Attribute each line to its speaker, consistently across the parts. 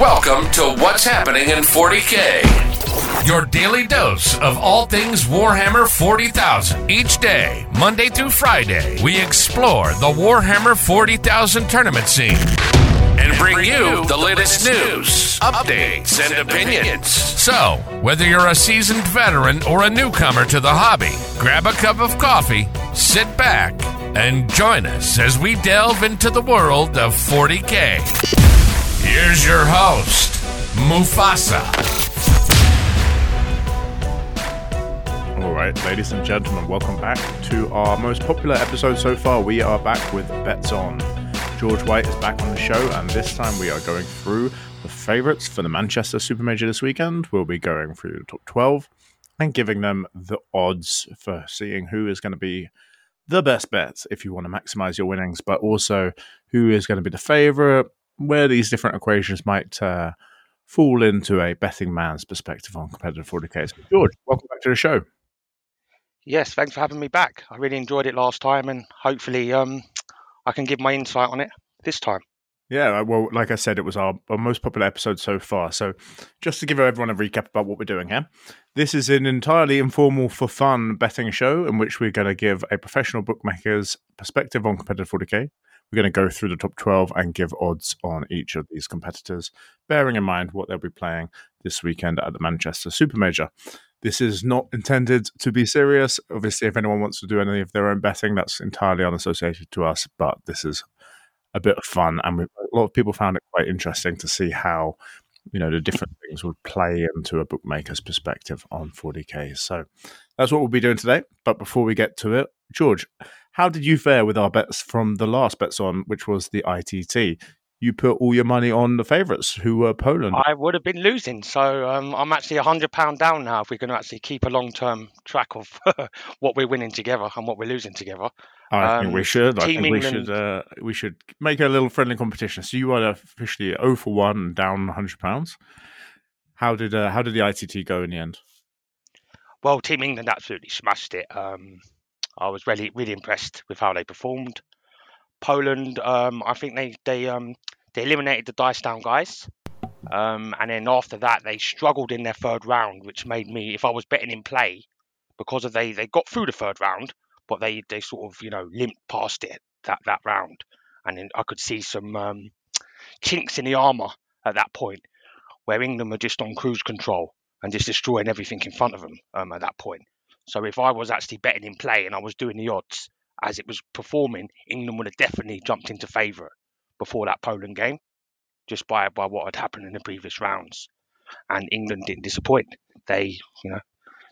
Speaker 1: Welcome to What's Happening in 40K. Your daily dose of all things Warhammer 40,000. Each day, Monday through Friday, we explore the Warhammer 40,000 tournament scene and bring you the latest news, updates, and opinions. So, whether you're a seasoned veteran or a newcomer to the hobby, grab a cup of coffee, sit back, and join us as we delve into the world of 40K. Here's your host, Mufasa.
Speaker 2: All right, ladies and gentlemen, welcome back to our most popular episode so far. We are back with Bets On. George White is back on the show, and this time we are going through the favourites for the Manchester Super Major this weekend. We'll be going through the top 12 and giving them the odds for seeing who is going to be the best bet if you want to maximise your winnings, but also who is going to be the favourite, where these different equations might uh, fall into a betting man's perspective on competitive 40k. So George, welcome back to the show.
Speaker 3: Yes, thanks for having me back. I really enjoyed it last time, and hopefully, um, I can give my insight on it this time.
Speaker 2: Yeah, uh, well, like I said, it was our, our, most popular episode so far. So, just to give everyone a recap about what we're doing here, this is an entirely informal, for fun betting show in which we're going to give a professional bookmaker's perspective on competitive 40k. We're going to go through the top 12 and give odds on each of these competitors, bearing in mind what they'll be playing this weekend at the Manchester Super Major. This is not intended to be serious. Obviously, if anyone wants to do any of their own betting, that's entirely unassociated to us, but this is a bit of fun. And a lot of people found it quite interesting to see how, you know, the different things would play into a bookmaker's perspective on 40K. So that's what we'll be doing today. But before we get to it, George, how did you fare with our bets from the last bets on, which was the ITT? you put all your money on the favourites, who were Poland.
Speaker 3: I would have been losing, so um, I'm actually hundred pound down now. If we're going to actually keep a long term track of what we're winning together and what we're losing together,
Speaker 2: I um, think we should. I think England... we should. Uh, we should make a little friendly competition. So you are officially 0 for one and down hundred pounds. How did uh, how did the ITT go in the end?
Speaker 3: Well, Team England absolutely smashed it. Um, I was really really impressed with how they performed. Poland, um, I think they they um, they eliminated the dice down guys, um, and then after that they struggled in their third round, which made me, if I was betting in play, because of they they got through the third round, but they they sort of you know limped past it that that round, and then I could see some um, chinks in the armor at that point, where England were just on cruise control and just destroying everything in front of them um, at that point. So if I was actually betting in play and I was doing the odds, as it was performing, England would have definitely jumped into favourite before that Poland game, just by by what had happened in the previous rounds. And England didn't disappoint. They, you know,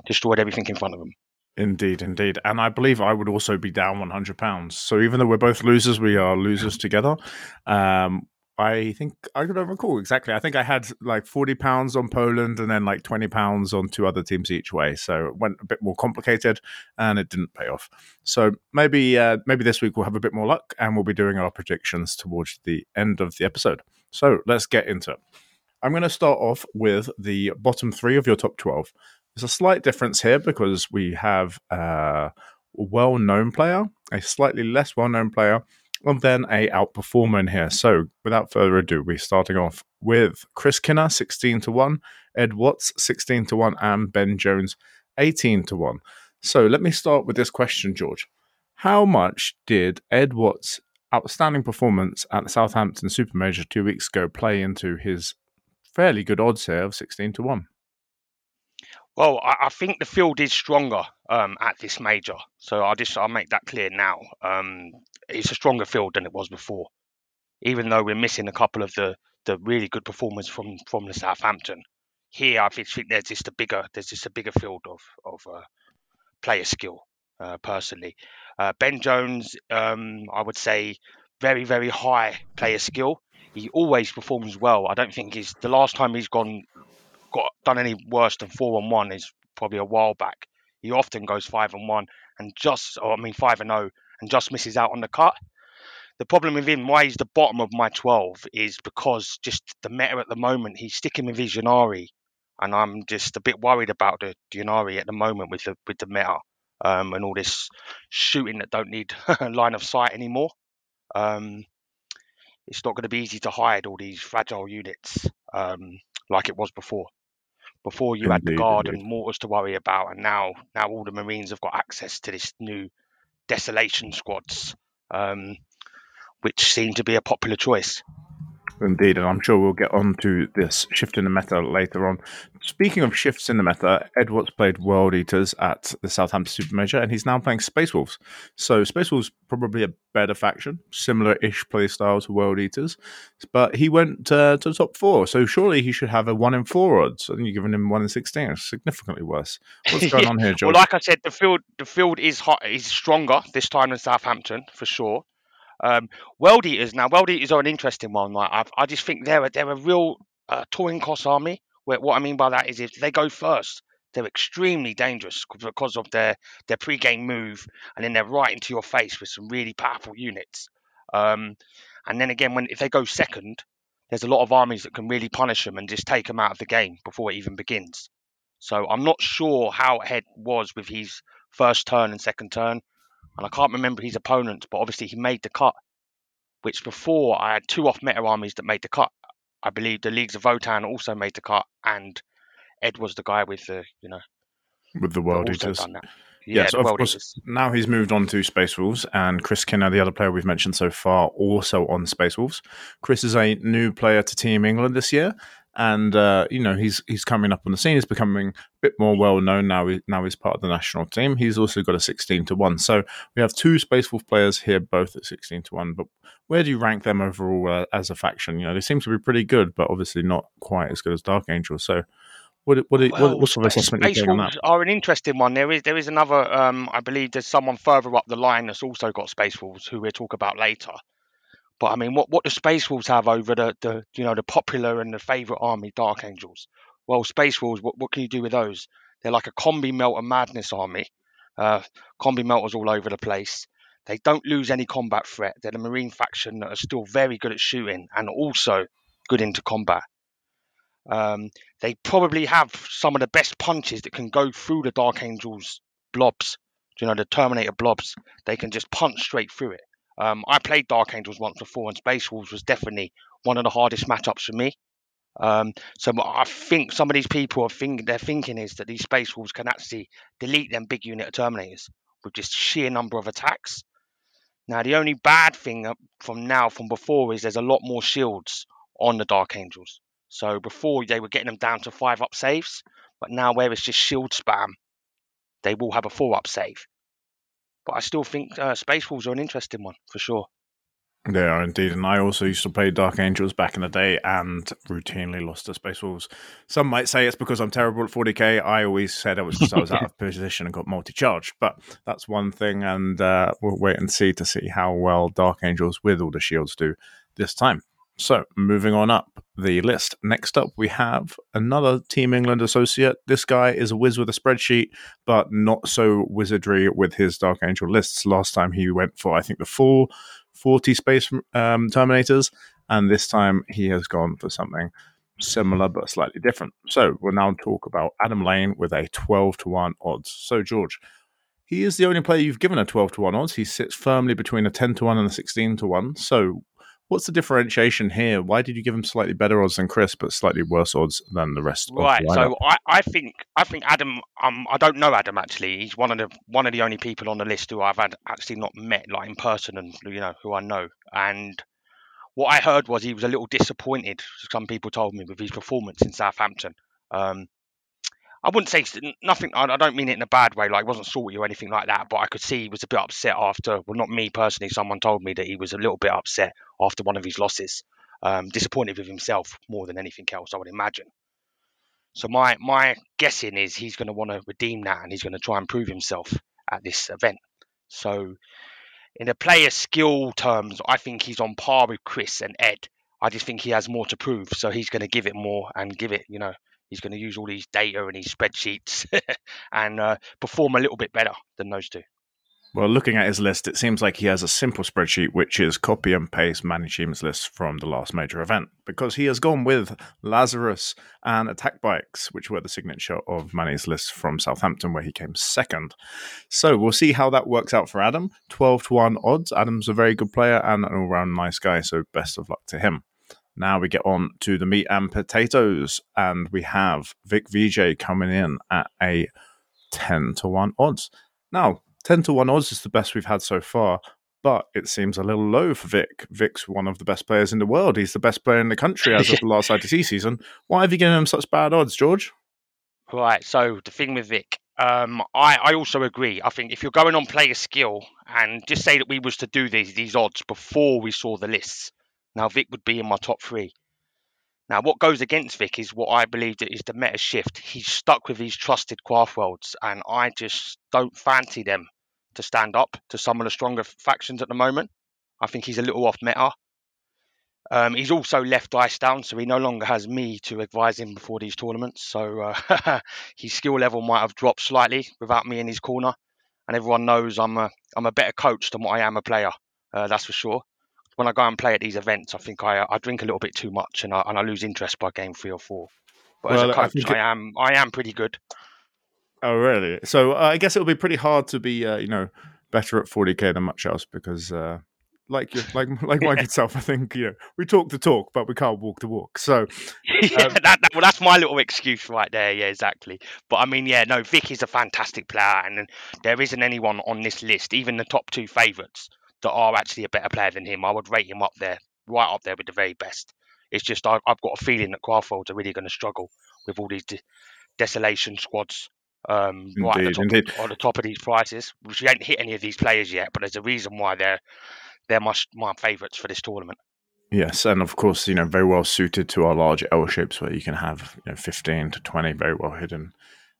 Speaker 3: destroyed everything in front of them.
Speaker 2: Indeed, indeed. And I believe I would also be down £100. So even though we're both losers, we are losers together. Um, I think I don't recall exactly. I think I had like forty pounds on Poland and then like twenty pounds on two other teams each way. So it went a bit more complicated, and it didn't pay off. So maybe uh, maybe this week we'll have a bit more luck, and we'll be doing our predictions towards the end of the episode. So let's get into it. I'm going to start off with the bottom three of your top twelve. There's a slight difference here because we have a well-known player, a slightly less well-known player and then a outperformer in here. So without further ado, we're starting off with Chris Kinner, 16 to 1, Ed Watts, 16 to 1, and Ben Jones, 18 to 1. So let me start with this question, George. How much did Ed Watts' outstanding performance at the Southampton Super Major two weeks ago play into his fairly good odds here of 16 to 1?
Speaker 3: Well, I, I think the field is stronger um, at this major, so I'll just I'll make that clear now. Um, it's a stronger field than it was before, even though we're missing a couple of the the really good performers from from the Southampton. Here, I think there's just a bigger there's just a bigger field of of uh, player skill. Uh, personally, uh, Ben Jones, um, I would say, very very high player skill. He always performs well. I don't think he's the last time he's gone got done any worse than four and one is probably a while back. He often goes five and one and just, or I mean five and zero, oh, and just misses out on the cut. The problem with him, why he's the bottom of my twelve, is because just the meta at the moment. He's sticking with his Ynnari, and I'm just a bit worried about the Ynnari at the moment with the with the meta um, and all this shooting that don't need line of sight anymore. Um, it's not going to be easy to hide all these fragile units um, like it was before. Before you indeed, had the guard indeed. and mortars to worry about, and now now all the Marines have got access to this new desolation squads, um, which seem to be a popular choice.
Speaker 2: Indeed, and I'm sure we'll get on to this shift in the meta later on. Speaking of shifts in the meta, Ed Watts played World Eaters at the Southampton Super Major, and he's now playing Space Wolves. So Space Wolves probably a better faction, similar-ish play style to World Eaters, but he went uh, to the top four. So surely he should have a one in four odds, and you're giving him one in sixteen. It's significantly worse. What's going on here, George?
Speaker 3: well, like I said, the field the field is hot, is stronger this time than Southampton for sure. Um, World Eaters now, World Eaters are an interesting one. Like I've, i just think they're a, they're a real uh, touring cost army. Where, what I mean by that is if they go first, they're extremely dangerous because of their their pre-game move, and then they're right into your face with some really powerful units. Um, and then again, when if they go second, there's a lot of armies that can really punish them and just take them out of the game before it even begins. So I'm not sure how Ed was with his first turn and second turn and I can't remember his opponent, but obviously he made the cut. Which before I had two off meta armies that made the cut. I believe the Leagues of Votann also made the cut, and Ed was the guy with the you know
Speaker 2: with the World Eaters. Yeah, yes, of course. Eaters. Now he's moved on to Space Wolves, and Chris Kinner, the other player we've mentioned so far, also on Space Wolves. Chris is a new player to Team England this year, and uh, you know he's he's coming up on the scene. He's becoming a bit more well known now. He, Now he's part of the national team. He's also got a sixteen to one. So we have two Space Wolf players here, both at sixteen to one. But where do you rank them overall uh, as a faction? You know, they seem to be pretty good, but obviously not quite as good as Dark Angel. So. What, what, well, what sort of assessment Space Wolves
Speaker 3: are an interesting one. There is there is another. Um, I believe there's someone further up the line that's also got Space Wolves, who we'll talk about later. But I mean, what what do Space Wolves have over the, the you know the popular and the favorite army, Dark Angels? Well, Space Wolves, what, what can you do with those? They're like a combi melter madness army. Uh, combi melters all over the place. They don't lose any combat threat. They're the Marine faction that are still very good at shooting and also good into combat. Um, they probably have some of the best punches that can go through the Dark Angels blobs. You know, the Terminator blobs. They can just punch straight through it. Um, I played Dark Angels once before, and Space Wolves was definitely one of the hardest matchups for me. Um, so I think some of these people are think they're thinking is that these Space Wolves can actually delete them big unit of Terminators with just sheer number of attacks. Now the only bad thing from now from before is there's a lot more shields on the Dark Angels. So before they were getting them down to five up saves, but now where it's just shield spam, they will have a four up save. But I still think uh, Space Wolves are an interesting one for sure.
Speaker 2: They are indeed, and I also used to play Dark Angels back in the day and routinely lost to Space Wolves. Some might say it's because I'm terrible at 40k. I always said it was because I was out of position and got multi-charged, but that's one thing, and uh, we'll wait and see to see how well Dark Angels with all the shields do this time. So, moving on up the list. Next up, we have another Team England associate. This guy is a whiz with a spreadsheet, but not so wizardry with his Dark Angel lists. Last time he went for, I think, the full 40 Space um, Terminators, and this time he has gone for something similar but slightly different. So, we'll now talk about Adam Lane with a 12 to 1 odds. So, George, he is the only player you've given a 12 to 1 odds. He sits firmly between a 10 to 1 and a 16 to 1. So, What's the differentiation here? Why did you give him slightly better odds than Chris, but slightly worse odds than the rest?
Speaker 3: Right.
Speaker 2: The
Speaker 3: so I, I think I think Adam. Um, I don't know Adam actually. He's one of the one of the only people on the list who I've had actually not met like in person and you know who I know. And what I heard was he was a little disappointed. Some people told me with his performance in Southampton. Um, I wouldn't say nothing. I don't mean it in a bad way. Like, wasn't salty or anything like that. But I could see he was a bit upset after. Well, not me personally. Someone told me that he was a little bit upset after one of his losses. Um, disappointed with himself more than anything else. I would imagine. So my my guessing is he's going to want to redeem that and he's going to try and prove himself at this event. So, in the player skill terms, I think he's on par with Chris and Ed. I just think he has more to prove, so he's going to give it more and give it, you know, he's going to use all these data and his spreadsheets and uh, perform a little bit better than those two.
Speaker 2: Well, looking at his list, it seems like he has a simple spreadsheet, which is copy and paste Manny team's list from the last major event, because he has gone with Lazarus and Attack Bikes, which were the signature of Manny's list from Southampton, where he came second. So we'll see how that works out for Adam. 12 to 1 odds. Adam's a very good player and an all round nice guy, so best of luck to him. Now we get on to the meat and potatoes, and we have Vic VJ coming in at a 10 to 1 odds. Now, 10 to 1 odds is the best we've had so far, but it seems a little low for Vic. Vic's one of the best players in the world. He's the best player in the country as of the last ITC season. Why have you given him such bad odds, George?
Speaker 3: Right. So the thing with Vic, um, I, I also agree. I think if you're going on player skill, and just say that we was to do these these odds before we saw the lists, now Vic would be in my top three. Now, what goes against Vic is what I believe is the meta shift. He's stuck with these trusted craft worlds, and I just don't fancy them to stand up to some of the stronger factions at the moment. I think he's a little off meta. Um, he's also left dice down, so he no longer has me to advise him before these tournaments. So uh, his skill level might have dropped slightly without me in his corner. And everyone knows I'm a I'm a better coach than what I am a player. Uh, that's for sure when I go and play at these events, I think I I drink a little bit too much and I and I lose interest by game three or four. But well, as a coach, I, I, am I am pretty good.
Speaker 2: Oh really? So uh, I guess it'll be pretty hard to be uh, you know better at 40k than much else because uh, like you, like like Mike itself, I think you know we talk the talk, but we can't walk the walk. So
Speaker 3: yeah, um, that, that, well, that's my little excuse right there. Yeah, exactly. But I mean, yeah, no, Vic is a fantastic player, and there isn't anyone on this list, even the top two favourites, that are actually a better player than him. I would rate him up there, right up there with the very best. It's just I, have got a feeling that Craftworlds are really going to struggle with all these de- desolation squads um, indeed, right at the, top, on the top of these prices. We ain't hit any of these players yet, but there's a reason why they're they're my my favourites for this tournament.
Speaker 2: Yes, and of course, you know, very well suited to our large L ships where you can have you know 15 to 20 very well hidden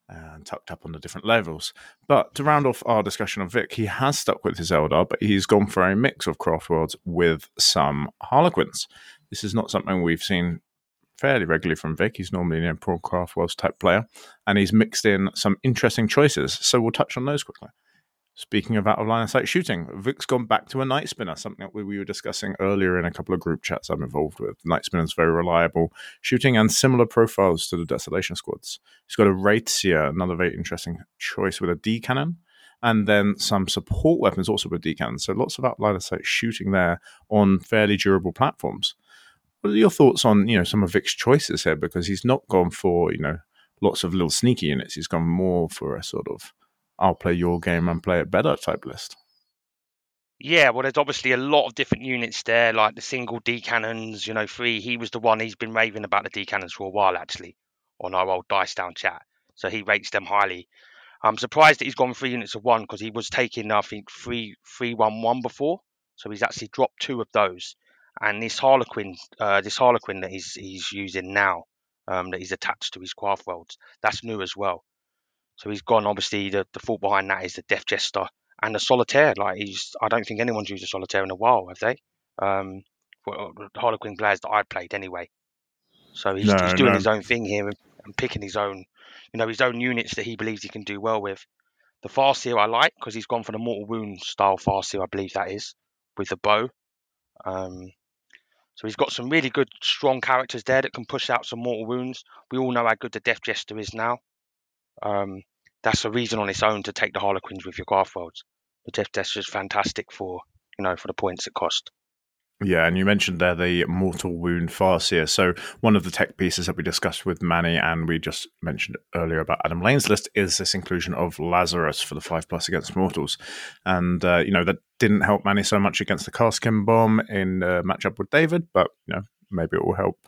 Speaker 2: and tucked up on the different levels. But to round off our discussion of Vic, he has stuck with his Eldar, but he's gone for a mix of craft worlds with some Harlequins. This is not something we've seen fairly regularly from Vic. He's normally an Emperor craft worlds type player, and he's mixed in some interesting choices. So we'll touch on those quickly. Speaking of out of line of sight shooting, Vic's gone back to a night spinner, something that we were discussing earlier in a couple of group chats I'm involved with. Night spinner's very reliable shooting and similar profiles to the Desolation squads. He's got a Ratia, another very interesting choice with a D cannon, and then some support weapons also with D cannons. So lots of out of line of sight shooting there on fairly durable platforms. What are your thoughts on you know some of Vic's choices here? Because he's not gone for you know lots of little sneaky units. He's gone more for a sort of I'll play your game and play it better type list.
Speaker 3: Yeah, well, there's obviously a lot of different units there, like the single D cannons. You know, free. He was the one. He's been raving about the D cannons for a while, actually, on our old Dice Down chat. So he rates them highly. I'm surprised that he's gone three units of one because he was taking, I think, three three one one before. So he's actually dropped two of those. And this Harlequin, uh, this Harlequin that he's he's using now, um, that he's attached to his craft worlds, that's new as well. So he's gone. Obviously, the, the thought behind that is the Death Jester and the Solitaire. Like he's, I don't think anyone's used a Solitaire in a while, have they? Um, well, the Harlequin players that I played anyway. So he's, no, he's doing no. his own thing here and, and, picking his own, you know, his own units that he believes he can do well with. The Farseer I like because he's gone for the Mortal Wound style Farseer, I believe that is, with the bow. Um, so he's got some really good, strong characters there that can push out some mortal wounds. We all know how good the Death Jester is now. Um, that's a reason on its own to take the Harlequins with your Garfields. The Jester is fantastic for you know for the points it cost.
Speaker 2: Yeah, and you mentioned there the Mortal Wound Farseer. So one of the tech pieces that we discussed with Manny and we just mentioned earlier about Adam Lane's list is this inclusion of Lazarus for the five plus against mortals, and uh, you know that didn't help Manny so much against the Kasrkin bomb in uh, matchup with David, but you know maybe it will help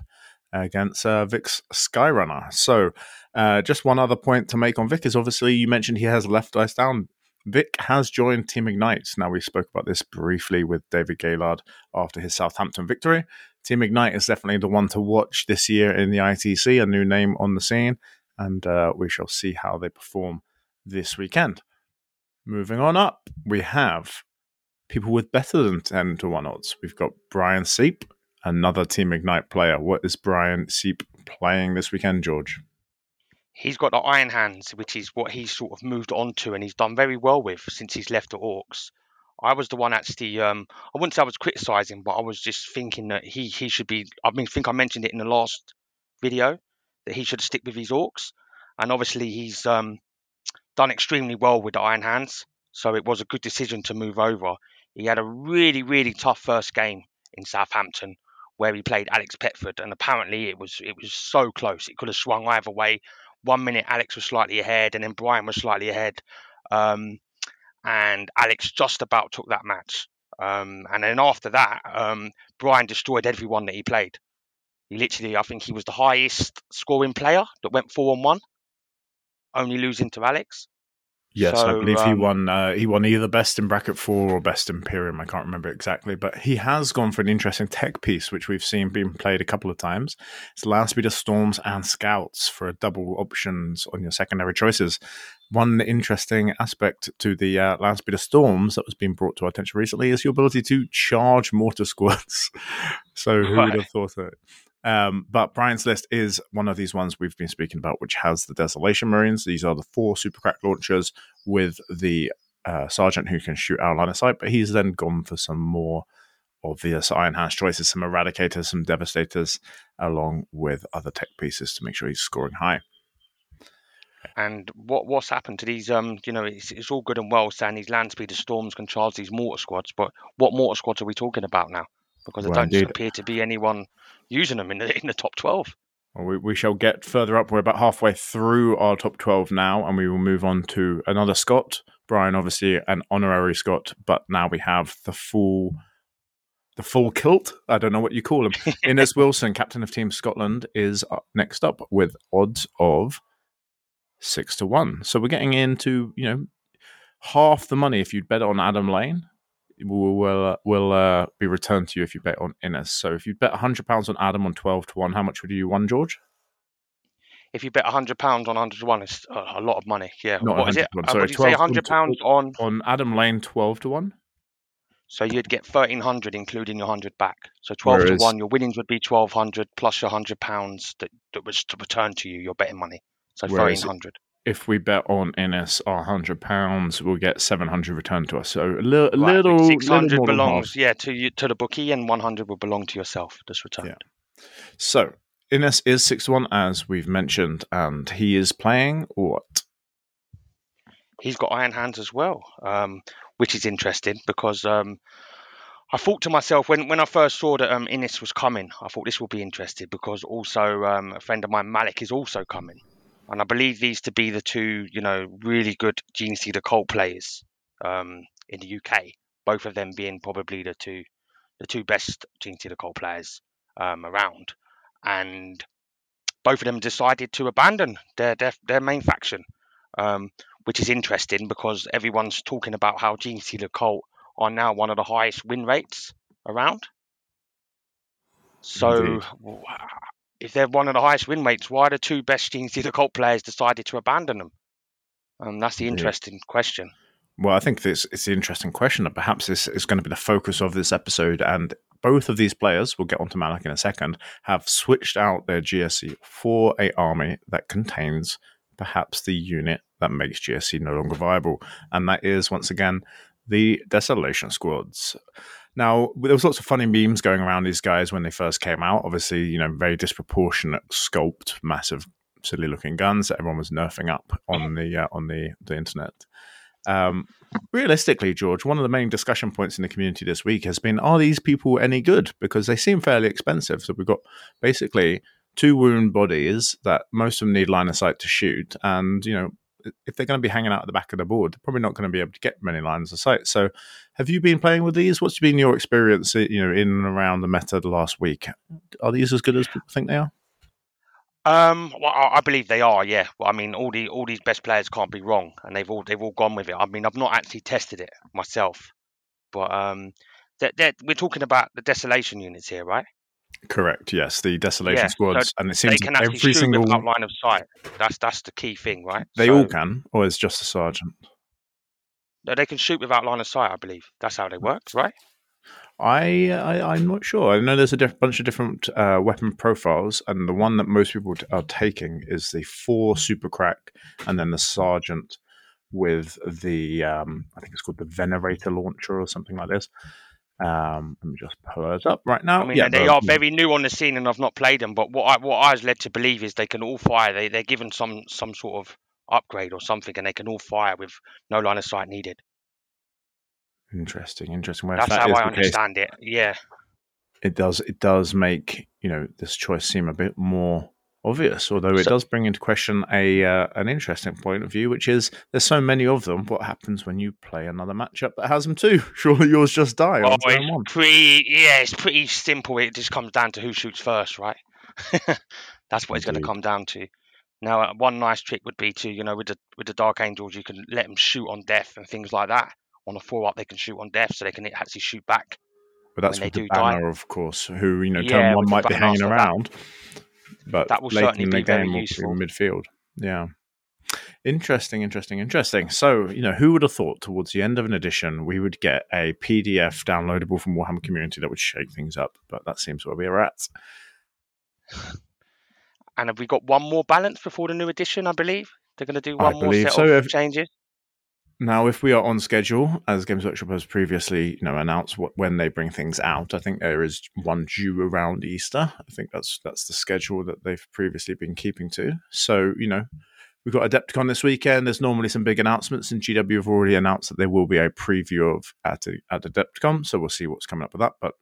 Speaker 2: against uh, Vic's Skyrunner. So, uh, just one other point to make on Vic is obviously you mentioned he has left dice down. Vic has joined Team Ignite. Now, we spoke about this briefly with David Gaylard after his Southampton victory. Team Ignite is definitely the one to watch this year in the ITC, a new name on the scene, and uh, we shall see how they perform this weekend. Moving on up, we have people with better than 10 to 1 odds. We've got Brian Seep, another Team Ignite player. What is Brian Seep playing this weekend, George?
Speaker 3: He's got the Iron Hands, which is what he's sort of moved on to, and he's done very well with since he's left the Orks. I was the one actually. Um, I wouldn't say I was criticising, but I was just thinking that he he should be. I mean, I think I mentioned it in the last video that he should stick with his Orks, and obviously he's um, done extremely well with the Iron Hands. So it was a good decision to move over. He had a really really tough first game in Southampton where he played Alex Petford, and apparently it was it was so close. It could have swung either way. One minute Alex was slightly ahead, and then Brian was slightly ahead, um, and Alex just about took that match. Um, and then after that, um, Brian destroyed everyone that he played. He literally, I think he was the highest scoring player that went four on one, only losing to Alex.
Speaker 2: Yes,
Speaker 3: So,
Speaker 2: I believe he
Speaker 3: um,
Speaker 2: won. Uh, he won either best in bracket four or best in Imperium. I can't remember exactly, but he has gone for an interesting tech piece, which we've seen being played a couple of times. It's land speeder storms and scouts for double options on your secondary choices. One interesting aspect to the uh, land speeder storms that was being brought to our attention recently is your ability to charge mortar squads. so who would have thought it? Um, but Brian's list is one of these ones we've been speaking about, which has the Desolation Marines. These are the four superkrak launchers with the uh, sergeant who can shoot out line of sight. But he's then gone for some more obvious Iron Hands choices, some Eradicators, some Devastators, along with other tech pieces to make sure he's scoring high.
Speaker 3: And what what's happened to these? Um, you know, it's, it's all good and well saying these land speeder storms can charge these mortar squads, but what mortar squads are we talking about now? Because there
Speaker 2: Well,
Speaker 3: don't
Speaker 2: indeed.
Speaker 3: appear to be anyone using them in the in the top twelve.
Speaker 2: Well, we, we shall get further up. We're about halfway through our top 12 now, and we will move on to another Scot. Brian, obviously, an honorary Scot, but now we have the full. The full kilt, I don't know what you call him. Innes Wilson, captain of Team Scotland, is up next up with odds of six to one. So we're getting into you know half the money if you'd bet on Adam Lane will will, uh, will uh, be returned to you if you bet on Innes. So if you bet hundred pounds on Adam on twelve to one, how much would you won, George?
Speaker 3: If you bet hundred pounds on hundred to one, it's a, lot of money. Yeah,
Speaker 2: Not
Speaker 3: what is it?
Speaker 2: sorry,
Speaker 3: did you say?
Speaker 2: 12
Speaker 3: Hundred pounds on.
Speaker 2: On Adam Lane, twelve to one.
Speaker 3: So you'd get thirteen hundred, including your hundred back. So twelve
Speaker 2: Whereas-
Speaker 3: to one, your winnings would be twelve hundred plus your hundred pounds that that was to return to you. Your betting money. So thirteen hundred.
Speaker 2: If we bet on Innes, our hundred pounds, we'll get seven hundred returned to us. So a li-
Speaker 3: Right,
Speaker 2: little,
Speaker 3: six
Speaker 2: little
Speaker 3: hundred
Speaker 2: more than half.
Speaker 3: belongs, yeah, to you to the bookie, and one hundred will belong to yourself. Just returned.
Speaker 2: Yeah. So Innes is six one, as we've mentioned, and he is playing what?
Speaker 3: He's got iron hands as well, um, which is interesting because um, I thought to myself when, when I first saw that um, Innes was coming, I thought this will be interesting because also um, a friend of mine, Malik, is also coming, and I believe these to be the two, you know, really good GNC the Colt players um, in the UK. Both of them being probably the two, the two best GNC the Colt players um, around, and both of them decided to abandon their their, their main faction. Um, which is interesting because everyone's talking about how GNC the Colt are now one of the highest win rates around. So,
Speaker 2: Indeed.
Speaker 3: If they're one of the highest win rates, why the two best GNC the Colt players decided to abandon them? Um, that's the interesting question.
Speaker 2: Well, I think this it's an interesting question, and perhaps this is going to be the focus of this episode. And both of these players, we'll get onto Malik in a second, have switched out their GSC for a army that contains perhaps the unit that makes GSC no longer viable, and that is once again the Desolation Squads. Now, there was lots of funny memes going around these guys when they first came out. Obviously, you know, very disproportionate, sculpt, massive, silly-looking guns that everyone was nerfing up on the uh, on the the internet. Um, realistically, George, one of the main discussion points in the community this week has been: Are these people any good? Because they seem fairly expensive. So we've got basically two wound bodies that most of them need line of sight to shoot, and you know. If they're going to be hanging out at the back of the board, they're probably not going to be able to get many lines of sight. So, have you been playing with these? What's been your experience, you know, in and around the meta the last week? Are these as good as people think they are?
Speaker 3: Um, well, I believe they are. Yeah. Well, I mean, all the all these best players can't be wrong, and they've all they've all gone with it. I mean, I've not actually tested it myself, but um, that we're talking about the desolation units here, right?
Speaker 2: Correct. Yes, the desolation
Speaker 3: Yeah, so
Speaker 2: squads, and it
Speaker 3: They
Speaker 2: seems
Speaker 3: can
Speaker 2: like
Speaker 3: actually
Speaker 2: every single
Speaker 3: without line of sight. That's that's the key thing, right?
Speaker 2: they
Speaker 3: So-
Speaker 2: all can, or is just a sergeant.
Speaker 3: No, they can shoot without line of sight. I believe that's how they work, right?
Speaker 2: I, I I'm not sure. I know there's a diff- bunch of different uh, weapon profiles, and the one that most people t- are taking is the four superkrak, and then the sergeant with the um, I think it's called the venerator launcher or something like this. Um, let me just pull it up right now.
Speaker 3: I mean,
Speaker 2: yeah,
Speaker 3: they
Speaker 2: the-
Speaker 3: are very new on the scene, and I've not played them. But what I what I was led to believe is they can all fire. They they're given some some sort of upgrade or something, and they can all fire with no line of sight needed.
Speaker 2: interesting, interesting. Well,
Speaker 3: That's
Speaker 2: that
Speaker 3: how I
Speaker 2: the case,
Speaker 3: understand it. Yeah.
Speaker 2: it does it does make you know this choice seem a bit more obvious. Although it so, does bring into question a uh, an interesting point of view, which is there's so many of them. What happens when you play another matchup that has them too? Surely yours just die. Oh,
Speaker 3: it's pretty yeah, it's pretty simple. It just comes down to who shoots first, right? That's what Indeed. it's going to come down to. Now, uh, one nice trick would be to you know with the with the Dark Angels, you can let them shoot on death and things like that. On a four up, they can shoot on death, so they can actually shoot back.
Speaker 2: But that's with the banner, die. of course, who you know, yeah, turn one might be hanging around. That but
Speaker 3: that will certainly in the
Speaker 2: be
Speaker 3: game very useful.
Speaker 2: midfield. Yeah. Interesting, interesting, interesting. So, you know, who would have thought towards the end of an edition we would get a PDF downloadable from Warhammer Community that would shake things up? But that seems where we are at.
Speaker 3: And have we got one more balance before the new edition? I believe they're going to do one I more set so. of if, changes.
Speaker 2: Now, if we are on schedule, as Games Workshop has previously, you know, announced what, when they bring things out, I think there is one due around Easter. I think that's that's the schedule that they've previously been keeping to. So, you know, we've got Adepticon this weekend. There's normally some big announcements, and GW have already announced that there will be a preview of at, at Adepticon. So we'll see what's coming up with that. But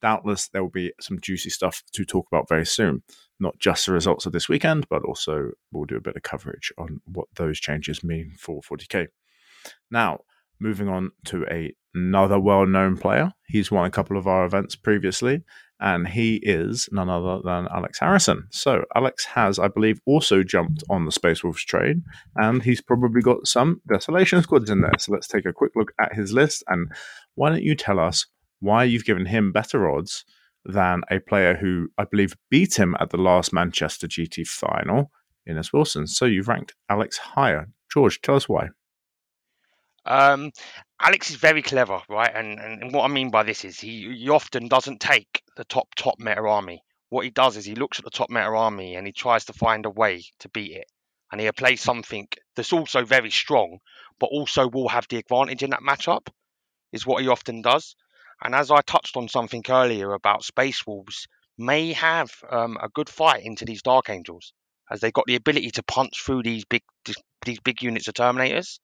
Speaker 2: doubtless there will be some juicy stuff to talk about very soon. Not just the results of this weekend, but also we'll do a bit of coverage on what those changes mean for 40k. Now, moving on to a, another well known player. He's won a couple of our events previously, and he is none other than Alex Harrison. So, Alex has, I believe, also jumped on the Space Wolves trade, and he's probably got some Desolation squads in there. So, let's take a quick look at his list. And why don't you tell us why you've given him better odds than a player who I believe beat him at the last Manchester GT final, Innes Wilson? So, you've ranked Alex higher. George, tell us why.
Speaker 3: Um, Alex is very clever, right? And, and what I mean by this is he, he often doesn't take the top top meta army. What he does is he looks at the top meta army and he tries to find a way to beat it. And he'll play something that's also very strong, but also will have the advantage in that matchup. Is what he often does. And as I touched on something earlier about Space Wolves, may have um, a good fight into these Dark Angels, as they've got the ability to punch through these big these big units of Terminators.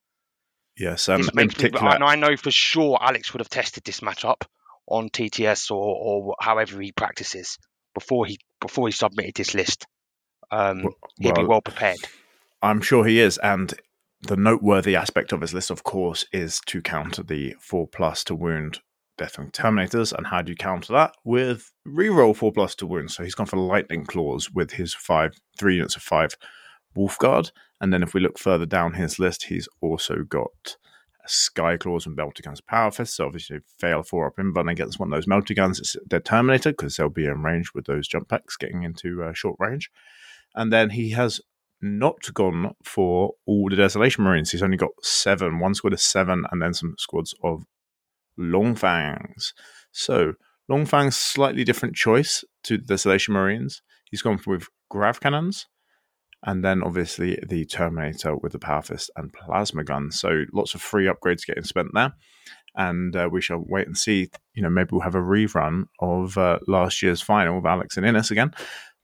Speaker 2: Yes, um, in particular,
Speaker 3: and I know for sure Alex would have tested this matchup on TTS or, or however he practices before he before he submitted this list. Um, well, he'd be well prepared.
Speaker 2: I'm sure he is, and the noteworthy aspect of his list, of course, is to counter the four plus to wound Deathwing Terminators. And how do you counter that? With reroll four plus to wound. So he's gone for lightning claws with his five three units of five Wolfguard. And then if we look further down his list, he's also got Sky Claws and Melter Guns Power Fist. So obviously, fail four up in, but gets one of those Melter Guns. It's Dead Terminator because they'll be in range with those jump packs getting into uh, short range. And then he has not gone for all the Desolation Marines. He's only got seven, one squad of seven, and then some squads of Long Fangs. So Long Fangs, slightly different choice to the Desolation Marines. He's gone with grav cannons, and then obviously the Terminator with the Power Fist and Plasma Gun. So lots of free upgrades getting spent there. And uh, we shall wait and see. You know, maybe we'll have a rerun of uh, last year's final with Alex and Innes again.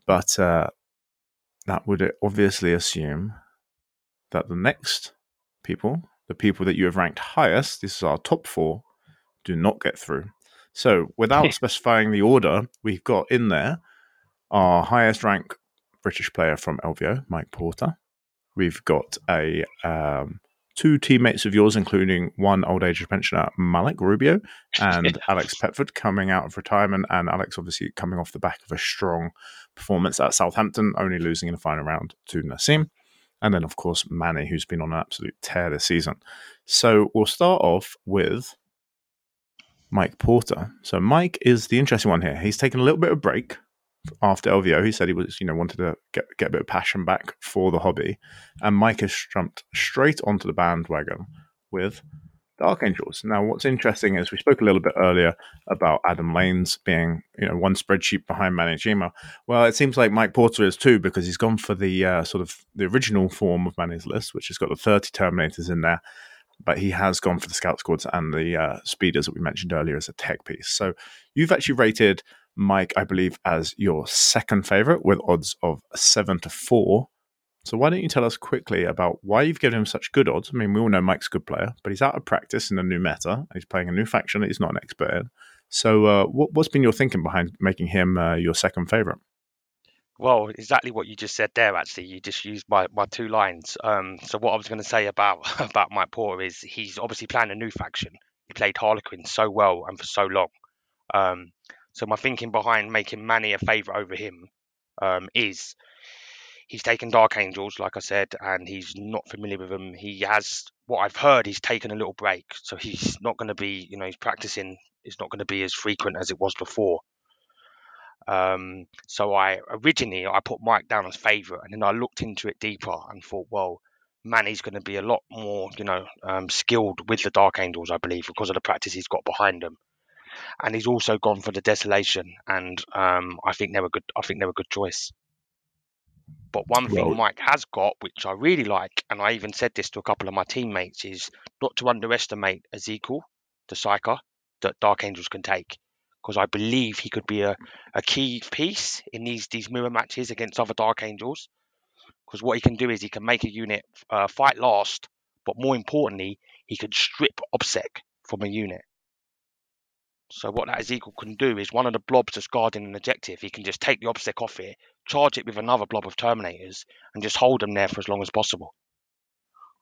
Speaker 2: But uh, that would obviously assume that the next people, the people that you have ranked highest, this is our top four, do not get through. So without specifying the order, we've got in there our highest rank British player from LVO, Mike Porter. We've got a um, two teammates of yours, including one old age pensioner, Malik Rubio, and Alex Petford, coming out of retirement. And Alex, obviously, coming off the back of a strong performance at Southampton, only losing in the final round to Nassim. And then, of course, Manny, who's been on an absolute tear this season. So we'll start off with Mike Porter. So Mike is the interesting one here. He's taken a little bit of break after LVO, he said he was, you know, wanted to get get a bit of passion back for the hobby, and Mike has jumped straight onto the bandwagon with Dark Angels. Now, what's interesting is we spoke a little bit earlier about Adam Lanes being, you know, one spreadsheet behind Manijima. Well, it seems like Mike Porter is too because he's gone for the uh, sort of the original form of Manny's list, which has got the 30 Terminators in there, but he has gone for the Scout Squads and the uh, Speeders that we mentioned earlier as a tech piece. So you've actually rated Mike, I believe, as your second favorite with odds of seven to four. So why don't you tell us quickly about why you've given him such good odds? I mean, we all know Mike's a good player, but he's out of practice in a new meta. He's playing a new faction that he's not an expert in. So, uh, what, has been your thinking behind making him uh, your second favorite?
Speaker 3: Well, exactly what you just said there. Actually, you just used my, my two lines. Um, so what I was going to say about about Mike Porter is he's obviously playing a new faction. He played Harlequin so well and for so long. Um, so my thinking behind making Manny a favourite over him um, is he's taken Dark Angels, like I said, and he's not familiar with them. He has what I've heard. He's taken a little break, so he's not going to be, you know, he's practicing. It's not going to be as frequent as it was before. Um, so I originally I put Mike down as favourite, and then I looked into it deeper and thought, well, Manny's going to be a lot more, you know, um, skilled with the Dark Angels, I believe, because of the practice he's got behind him. And he's also gone for the Desolation, and um, I think they're a good. I think they're a good choice. But one thing well, Mike has got, which I really like, and I even said this to a couple of my teammates, is not to underestimate Ezekiel, the psyker that Dark Angels can take because I believe he could be a, a key piece in these these mirror matches against other Dark Angels. Because what he can do is he can make a unit uh, fight last, but more importantly, he can strip OBSEC from a unit. So what that Ezekiel can do is one of the blobs that's guarding an objective, he can just take the OBSEC off it, charge it with another blob of Terminators, and just hold them there for as long as possible.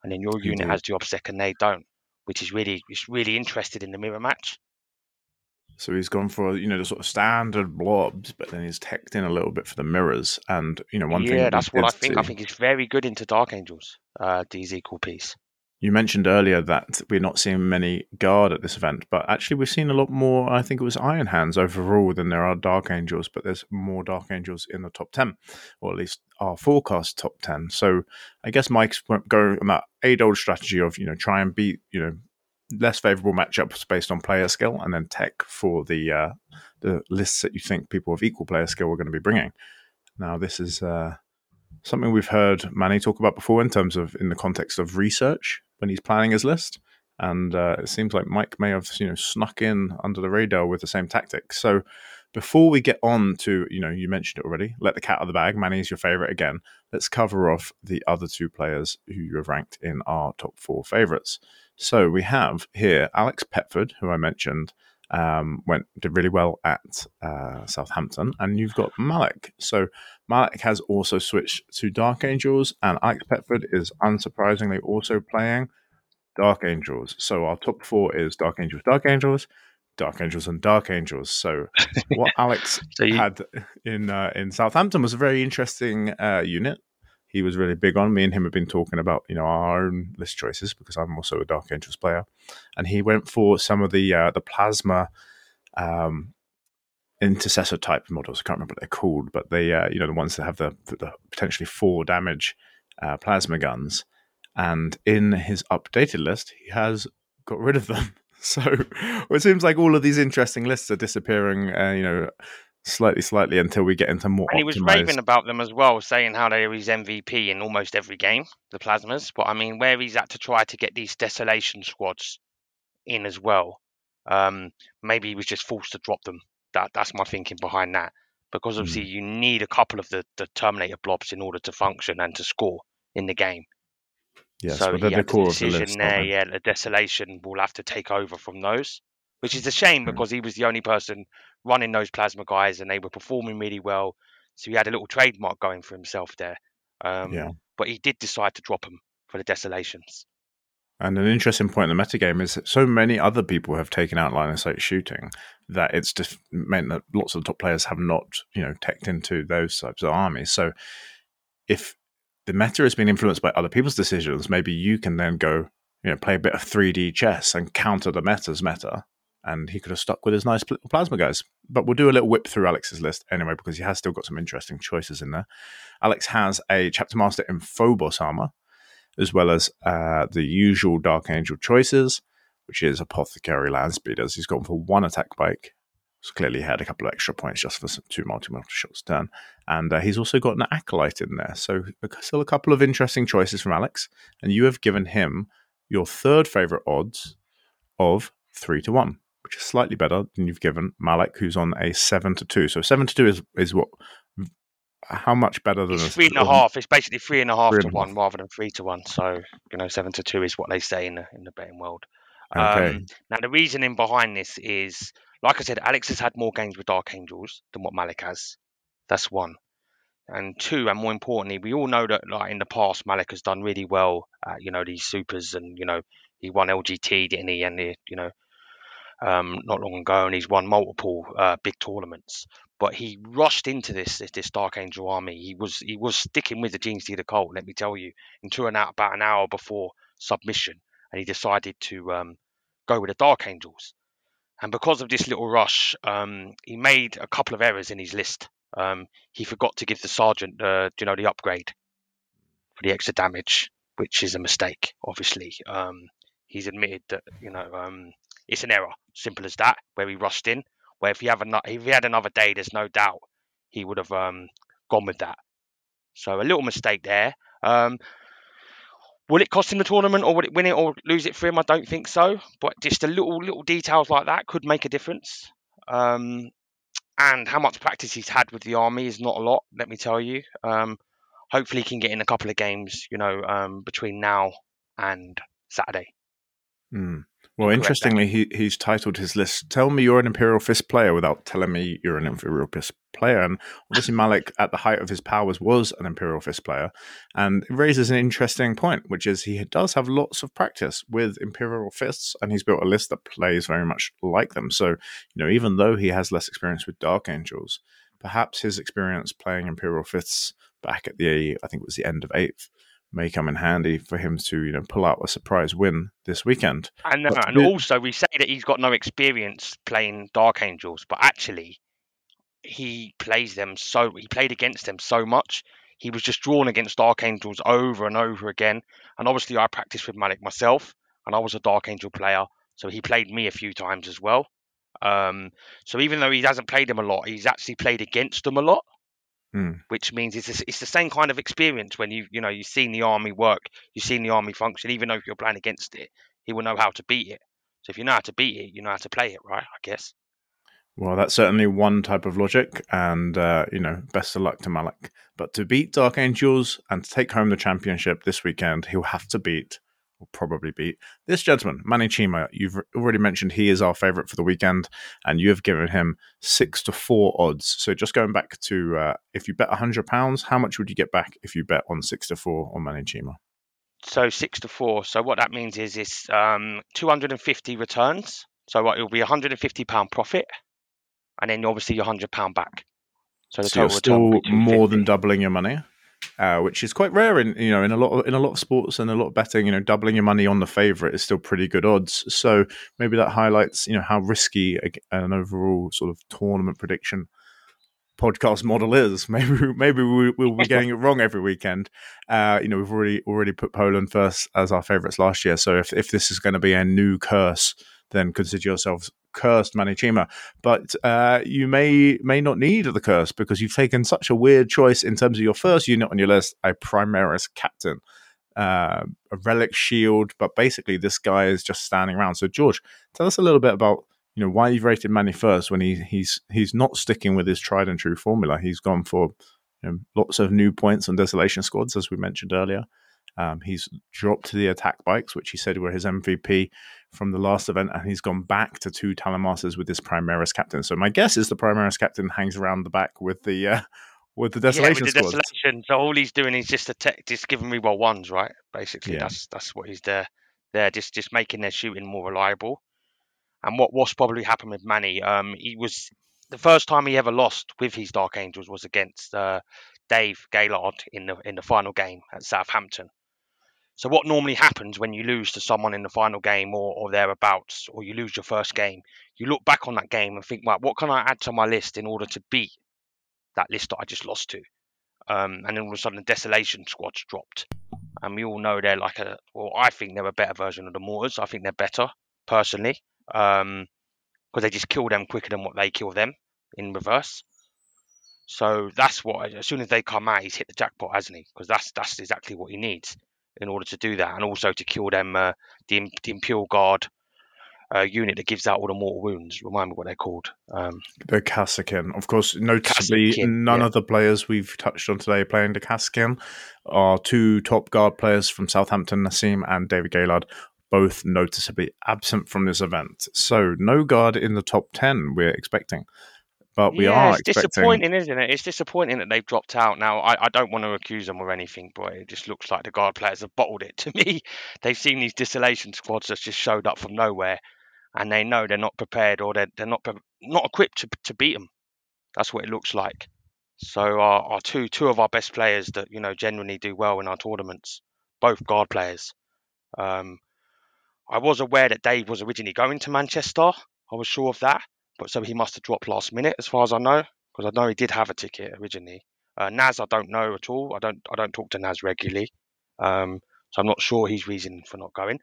Speaker 3: And then your unit has the OBSEC and they don't, which is really it's really interested in the mirror match.
Speaker 2: So he's gone for you know the sort of standard blobs, but then he's teched in a little bit for the mirrors. And you know one
Speaker 3: yeah,
Speaker 2: thing.
Speaker 3: Yeah, that's what I think. I think he's very good into Dark Angels. Uh, these equal piece.
Speaker 2: You mentioned earlier that we're not seeing many guard at this event, but actually we've seen a lot more. I think it was Iron Hands overall than there are Dark Angels, but there's more Dark Angels in the top ten, or at least our forecast top ten. So I guess Mike's going on that age old strategy of you know try and beat you know less favorable matchups based on player skill, and then tech for the uh, the lists that you think people of equal player skill are going to be bringing. Now, this is uh, something we've heard Manny talk about before in terms of in the context of research when he's planning his list, and uh, it seems like Mike may have you know snuck in under the radar with the same tactics. So. Before we get on to, you know, you mentioned it already, let the cat out of the bag. Manny is your favorite again. Let's cover off the other two players who you have ranked in our top four favorites. So we have here Alex Petford, who I mentioned um, went did really well at uh, Southampton, and you've got Malik. So Malik has also switched to Dark Angels, and Alex Petford is unsurprisingly also playing Dark Angels. So our top four is Dark Angels, Dark Angels, Dark Angels, and Dark Angels. So what Alex so you- had in uh, in Southampton was a very interesting uh, unit he was really big on. Me and him have been talking about you know our own list choices because I'm also a Dark Angels player, and he went for some of the uh, the plasma um, intercessor type models. I can't remember what they're called, but they uh, you know the ones that have the, the potentially four damage uh, plasma guns. And in his updated list, he has got rid of them. So well, it seems like all of these interesting lists are disappearing. Uh, you know, slightly, slightly until we get into more.
Speaker 3: And he was
Speaker 2: optimized...
Speaker 3: raving about them as well, saying how they he's MVP in almost every game, the Plasmas. But I mean, where he's at to try to get these Desolation squads in as well, um, maybe he was just forced to drop them. That that's my thinking behind that. Because obviously mm. you need a couple of the, the Terminator blobs in order to function and to score in the game.
Speaker 2: Yes, so he had the decision the list,
Speaker 3: there. Yeah, the Desolation will have to take over from those which is a shame mm. because he was the only person running those plasma guys and they were performing really well. So he had a little trademark going for himself there. Um, yeah. But he did decide to drop them for the Desolations.
Speaker 2: And an interesting point in the metagame is that so many other people have taken out line of sight shooting that it's just meant that lots of the top players have not, you know, teched into those types of armies. So if the meta has been influenced by other people's decisions, maybe you can then go, you know, play a bit of 3D chess and counter the meta's meta and he could have stuck with his nice plasma guys. But we'll do a little whip through Alex's list anyway because he has still got some interesting choices in there. Alex has a chapter master in Phobos armor, as well as uh, the usual Dark Angel choices, which is Apothecary land speeders. He's gone for one attack bike. So clearly, he had a couple of extra points just for some two multi multi shots done. And uh, he's also got an acolyte in there. So still a couple of interesting choices from Alex. And you have given him your third favorite odds of three to one which is slightly better than you've given Malik, who's on a seven to two. So seven to two is is what how much better than
Speaker 3: it's a three and a half? It's basically three and a half to one half. rather than three to one. So you know, seven to two is what they say in the in the betting world. Okay. Um, now the reasoning behind this is, like I said, Alex has had more games with Dark Angels than what Malik has. That's one. And two, and more importantly, we all know that like in the past, Malik has done really well at, you know, these supers and, you know, he won LGT, didn't he? And, he, you know, um, not long ago, and he's won multiple uh, big tournaments. But he rushed into this, this Dark Angel army. He was he was sticking with the Genestealer cult, let me tell you, into an out about an hour before submission, and he decided to um, go with the Dark Angels. And because of this little rush, um, he made a couple of errors in his list. Um, he forgot to give the sergeant, uh, you know, the upgrade for the extra damage, which is a mistake. Obviously, um, he's admitted that you know um, it's an error, simple as that. Where he rushed in, where if he another, if he had another day, there's no doubt he would have um, gone with that. So a little mistake there. Um, will it cost him the tournament, or will it win it, or lose it for him? I don't think so. But just a little little details like that could make a difference. Um, and how much practice he's had with the army is not a lot. Let me tell you. Um, hopefully, he can get in a couple of games. You know, um, between now and Saturday.
Speaker 2: Mm. Well, interestingly, he, he's titled his list "Tell me you're an Imperial Fist player" without telling me you're an Imperial Fist player. And obviously, Malik, at the height of his powers, was an Imperial Fist player, and it raises an interesting point, which is he does have lots of practice with Imperial Fists, and he's built a list that plays very much like them. So, you know, even though he has less experience with Dark Angels, perhaps his experience playing Imperial Fists back at the I think it was the end of eighth may come in handy for him to you know pull out a surprise win this weekend.
Speaker 3: And, uh, and also we say that he's got no experience playing Dark Angels, but actually he plays them so he played against them so much. He was just drawn against Dark Angels over and over again. And obviously I practiced with Malik myself and I was a Dark Angel player, so he played me a few times as well. Um, so even though he hasn't played them a lot, he's actually played against them a lot. Mm. Which means it's it's the same kind of experience when you you know you've seen the army work, you've seen the army function. Even though you're playing against it, he will know how to beat it. So if you know how to beat it, you know how to play it, right? I guess.
Speaker 2: Well, that's certainly one type of logic, and uh, you know, best of luck to Malik. But to beat Dark Angels and to take home the championship this weekend, he'll have to beat will probably beat this gentleman, Manny Chima. You've already mentioned he is our favourite for the weekend, and you have given him six to four odds. So just going back to uh, if you bet hundred pounds, how much would you get back if you bet on six to four on Manny Chima?
Speaker 3: So six to four. So what that means is it's um, 250 returns. So what, it'll be 150 pound profit, and then obviously your hundred pound back.
Speaker 2: So the so total you're still more than doubling your money uh, which is quite rare in you know in a lot of, in a lot of sports and a lot of betting. You know, doubling your money on the favorite is still pretty good odds. So maybe that highlights you know how risky an overall sort of tournament prediction podcast model is. Maybe maybe we, will be getting it wrong every weekend. Uh, you know, we've already already put Poland first as our favourites last year. So if if this is going to be a new curse, then consider yourselves cursed Manny Chima. But uh, you may may not need the curse because you've taken such a weird choice in terms of your first unit on your list, a Primaris Captain. Uh, a relic shield, but basically this guy is just standing around. So George, tell us a little bit about you know why you've rated Manny first when he he's he's not sticking with his tried and true formula. He's gone for you know, lots of new points on desolation squads, as we mentioned earlier. Um, he's dropped the attack bikes, which he said were his MVP from the last event, and he's gone back to two Talon Masters with this Primaris captain. So my guess is the Primaris captain hangs around the back with the uh, with the desolation.
Speaker 3: Yeah, with the desolation. So all he's doing is just attack, just giving me well ones, right? Basically, yeah. that's that's what he's there. There, just just making their shooting more reliable. And what what's probably happened with Manny? Um, he was the first time he ever lost with his Dark Angels was against uh, Dave Gaylord in the in the final game at Southampton. So what normally happens when you lose to someone in the final game or, or thereabouts, or you lose your first game, you look back on that game and think, well, what can I add to my list in order to beat that list that I just lost to? Um, and then all of a sudden the Desolation squad's dropped. And we all know they're like a, well, I think they're a better version of the Mortars. I think they're better, personally, because um, they just kill them quicker than what they kill them in reverse. So that's what, as soon as they come out, he's hit the jackpot, hasn't he? Because that's that's exactly what he needs in order to do that, and also to kill them uh, the, the Imperial Guard uh, unit that gives out all the mortal wounds. Remind me what they're called. Um,
Speaker 2: the Kasrkin. Of course, noticeably, Kasrkin, none yeah. of the players we've touched on today playing the Kasrkin are two top guard players from Southampton, Nassim and David Gaylord. both noticeably absent from this event. So no guard in the top ten we're expecting. But we
Speaker 3: yeah,
Speaker 2: are
Speaker 3: it's
Speaker 2: expecting
Speaker 3: disappointing, isn't it? It's disappointing that they've dropped out. Now, I, I don't want to accuse them or anything, but it just looks like the guard players have bottled it. To me, they've seen these desolation squads that just showed up from nowhere, and they know they're not prepared or they're, they're not pre- not equipped to, to beat them. That's what it looks like. So our, our two two of our best players that you know genuinely do well in our tournaments, both guard players. Um, I was aware that Dave was originally going to Manchester. I was sure of that, but so he must have dropped last minute, as far as I know, because I know he did have a ticket originally. Uh, Naz, I don't know at all. I don't I don't talk to Naz regularly, um, so I'm not sure his reason for not going.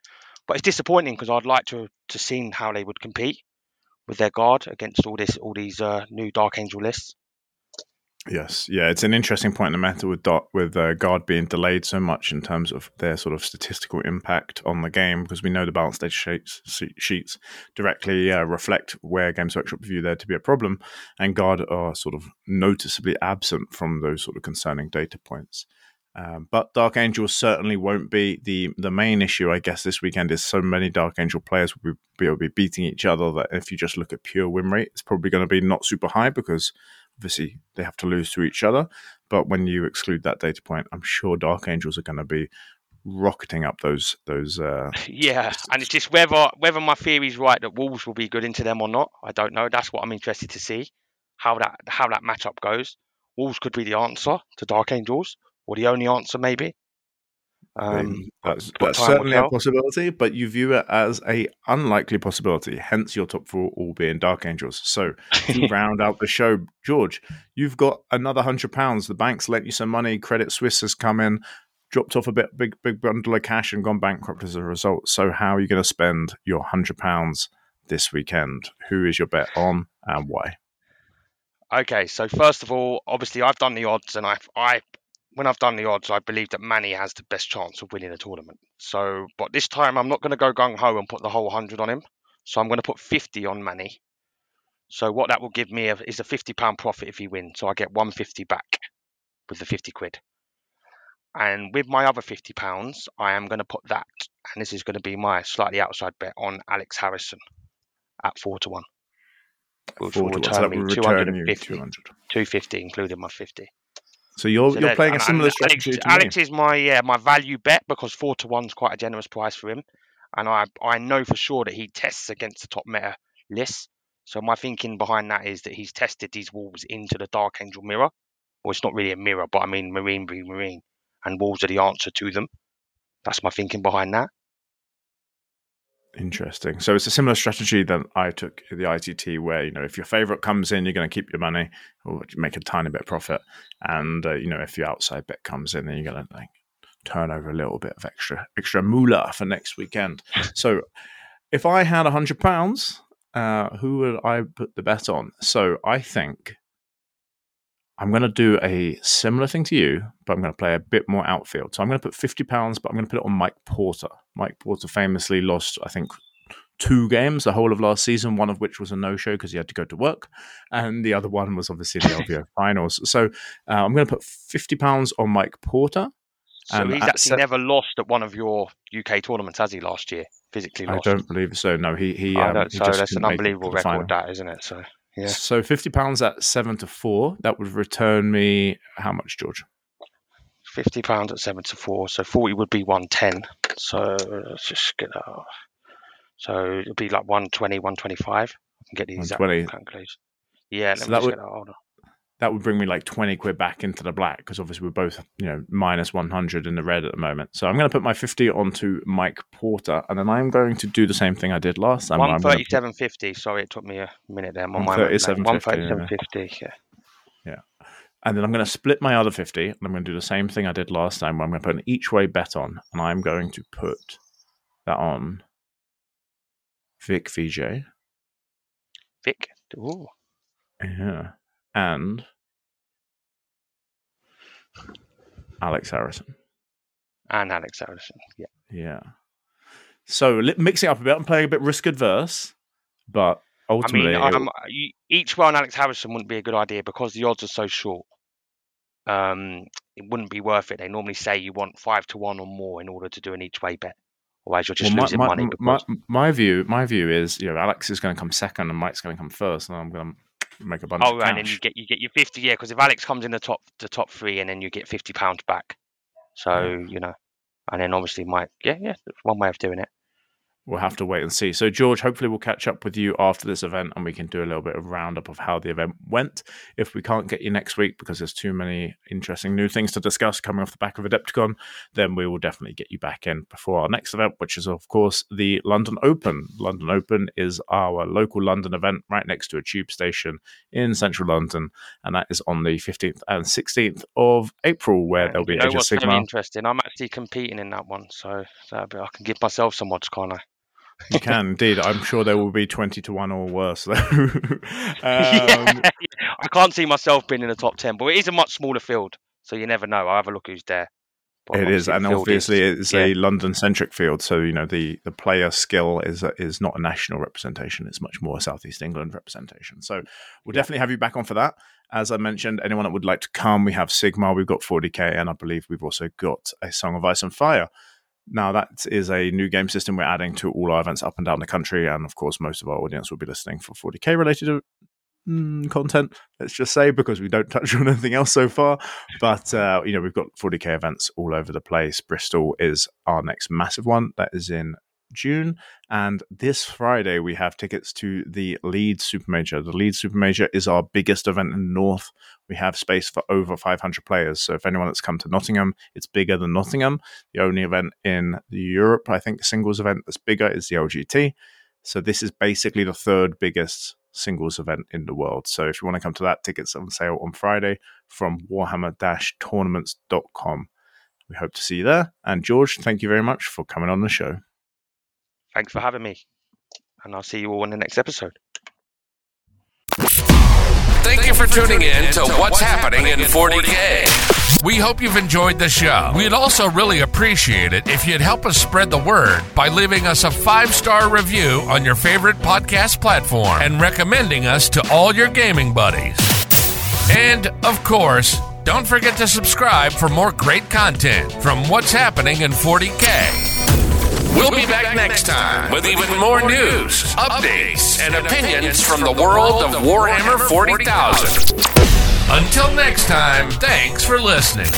Speaker 3: But it's disappointing because I'd like to to seen how they would compete with their guard against all this all these uh, new Dark Angel lists.
Speaker 2: Yes, yeah, it's an interesting point in the matter with dot with uh, guard being delayed so much in terms of their sort of statistical impact on the game because we know the balance data sheets, sheets directly uh, reflect where Games Workshop view there to be a problem, and guard are sort of noticeably absent from those sort of concerning data points. Um, but Dark Angel certainly won't be the the main issue. I guess this weekend is so many Dark Angel players will be, will be beating each other that if you just look at pure win rate, it's probably going to be not super high because obviously they have to lose to each other. But when you exclude that data point, I'm sure Dark Angels are going to be rocketing up those those. Uh,
Speaker 3: yeah, and it's just whether whether my theory is right that Wolves will be good into them or not. I don't know. That's what I'm interested to see how that how that matchup goes. Wolves could be the answer to Dark Angels, or the only answer maybe.
Speaker 2: Um, that's, that's certainly a possibility, but you view it as a unlikely possibility. Hence, your top four all being Dark Angels. So, to round out the show, George, you've got another hundred pounds. The bank's lent you some money. Credit Suisse has come in, dropped off a bit big big bundle of cash, and gone bankrupt as a result. So, how are you going to spend your hundred pounds this weekend? Who is your bet on, and why?
Speaker 3: Okay, so first of all, obviously I've done the odds, and I I when I've done the odds, I believe that Manny has the best chance of winning the tournament. So, but this time I'm not going to go gung ho and put the whole hundred on him. So I'm going to put fifty on Manny. So what that will give me is a fifty pound profit if he wins. So I get one fifty back with the fifty quid. And with my other fifty pounds, I am going to put that, and this is going to be my slightly outside bet on Alex Harrison at four to one, which will return me 250, 250, including my fifty.
Speaker 2: So you're so you're playing a similar
Speaker 3: and
Speaker 2: strategy.
Speaker 3: Alex, Alex is my yeah my value bet because four to one is quite a generous price for him, and I I know for sure that he tests against the top meta lists. So my thinking behind that is that he's tested these wolves into the Dark Angel mirror. Well, it's not really a mirror, but I mean marine be marine, and wolves are the answer to them. That's my thinking behind that.
Speaker 2: Interesting. So it's a similar strategy that I took the ITT, where you know if your favorite comes in, you're going to keep your money or make a tiny bit profit, and uh, you know if your outside bet comes in, then you're going to like turn over a little bit of extra extra moolah for next weekend. So if I had a hundred pounds, uh, who would I put the bet on? So I think I'm going to do a similar thing to you, but I'm going to play a bit more outfield. So I'm going to put fifty pounds, but I'm going to put it on Mike Porter. Mike Porter famously lost, I think, two games the whole of last season. One of which was a no-show because he had to go to work, and the other one was obviously the LVO finals. So uh, I'm going to put fifty pounds on Mike Porter.
Speaker 3: So he's actually se- never lost at one of your UK tournaments, has he? Last year, physically lost.
Speaker 2: I don't believe so. No, he he.
Speaker 3: Um, he so that's an unbelievable record, final. that isn't it? So yeah.
Speaker 2: So fifty pounds at seven to four. That would return me how much, George?
Speaker 3: Fifty pounds at seven to four. So forty would be one ten. So let's just get that off. So it'd be like 120, 125. I can get the exact calculation. Yeah, let so me just would, get that.
Speaker 2: That would bring me like 20 quid back into the black because obviously we're both you know minus 100 in the red at the moment so i'm going to put my 50 onto mike porter and then i'm going to do the same thing i did last time
Speaker 3: 137.50 sorry it took me a minute there 137.50 yeah
Speaker 2: yeah and then i'm going to split my other 50 and i'm going to do the same thing i did last time where i'm going to put an each way bet on and i'm going to put that on vic vj
Speaker 3: vic Ooh.
Speaker 2: yeah and Alex Harrison.
Speaker 3: And Alex Harrison, yeah.
Speaker 2: Yeah. So mixing up a bit, I'm playing a bit risk adverse, but ultimately,
Speaker 3: I mean, um, each one Alex Harrison wouldn't be a good idea because the odds are so short. Um, it wouldn't be worth it. They normally say you want five to one or more in order to do an each way bet. Otherwise, you're just
Speaker 2: Well, my,
Speaker 3: losing
Speaker 2: my,
Speaker 3: money.
Speaker 2: my,
Speaker 3: Because,
Speaker 2: my view, my view is, you know, Alex is going to come second and Mike's going to come first, and I'm going to make a bunch
Speaker 3: oh,
Speaker 2: of
Speaker 3: and then you get you get your fifty. Yeah, because if Alex comes in the top the top three, and then you get fifty pounds back. So you know, and then obviously Mike. Yeah, yeah, that's one way of doing it.
Speaker 2: We'll have to wait and see. So, George, hopefully we'll catch up with you after this event and we can do a little bit of roundup of how the event went. If we can't get you next week because there's too many interesting new things to discuss coming off the back of Adepticon, then we will definitely get you back in before our next event, which is, of course, the London Open. London Open is our local London event right next to a tube station in central London, and that is on the 15th and 16th of April, where there'll be
Speaker 3: you know
Speaker 2: Age of Sigmar.
Speaker 3: interesting? I'm actually competing in that one, so be, I can give myself some odds, can't I?
Speaker 2: You can indeed. I'm sure there will be 20 to 1 or worse, though.
Speaker 3: Yeah,
Speaker 2: um,
Speaker 3: I can't see myself being in the top ten, but it is a much smaller field, so you never know. I'll have a look who's there. But
Speaker 2: It is, and obviously
Speaker 3: is-
Speaker 2: it's
Speaker 3: yeah.
Speaker 2: a London-centric field. So you know the the player skill is is not a national representation; it's much more a Southeast England representation. So we'll definitely have you back on for that. As I mentioned, anyone that would like to come, we have Sigmar, we've got 40k, and I believe we've also got a Song of Ice and Fire. Now that is a new game system we're adding to all our events up and down the country, and of course, most of our audience will be listening for 40k related mm, content. Let's just say because we don't touch on anything else so far. But uh, you know, we've got 40k events all over the place. Bristol is our next massive one. That is in June, and this Friday we have tickets to the Leeds Super Major. The Leeds Super Major is our biggest event in the north. We have space for over 500 players. So if anyone that's come to Nottingham, it's bigger than Nottingham. The only event in Europe, I think, singles event that's bigger is the LGT. So this is basically the third biggest singles event in the world. So if you want to come to that, tickets on sale on Friday from warhammer-tournaments.com. We hope to see you there. And George, thank you very much for coming on the show.
Speaker 3: Thanks for having me, and I'll see you all in the next episode.
Speaker 1: Thank you for tuning in to What's Happening in 40K. We hope you've enjoyed the show. We'd also really appreciate it if you'd help us spread the word by leaving us a five star review on your favorite podcast platform and recommending us to all your gaming buddies. And, of course, don't forget to subscribe for more great content from What's Happening in 40K. We'll be back next time with even more news, updates, and opinions from the world of Warhammer 40,000. Until next time, thanks for listening.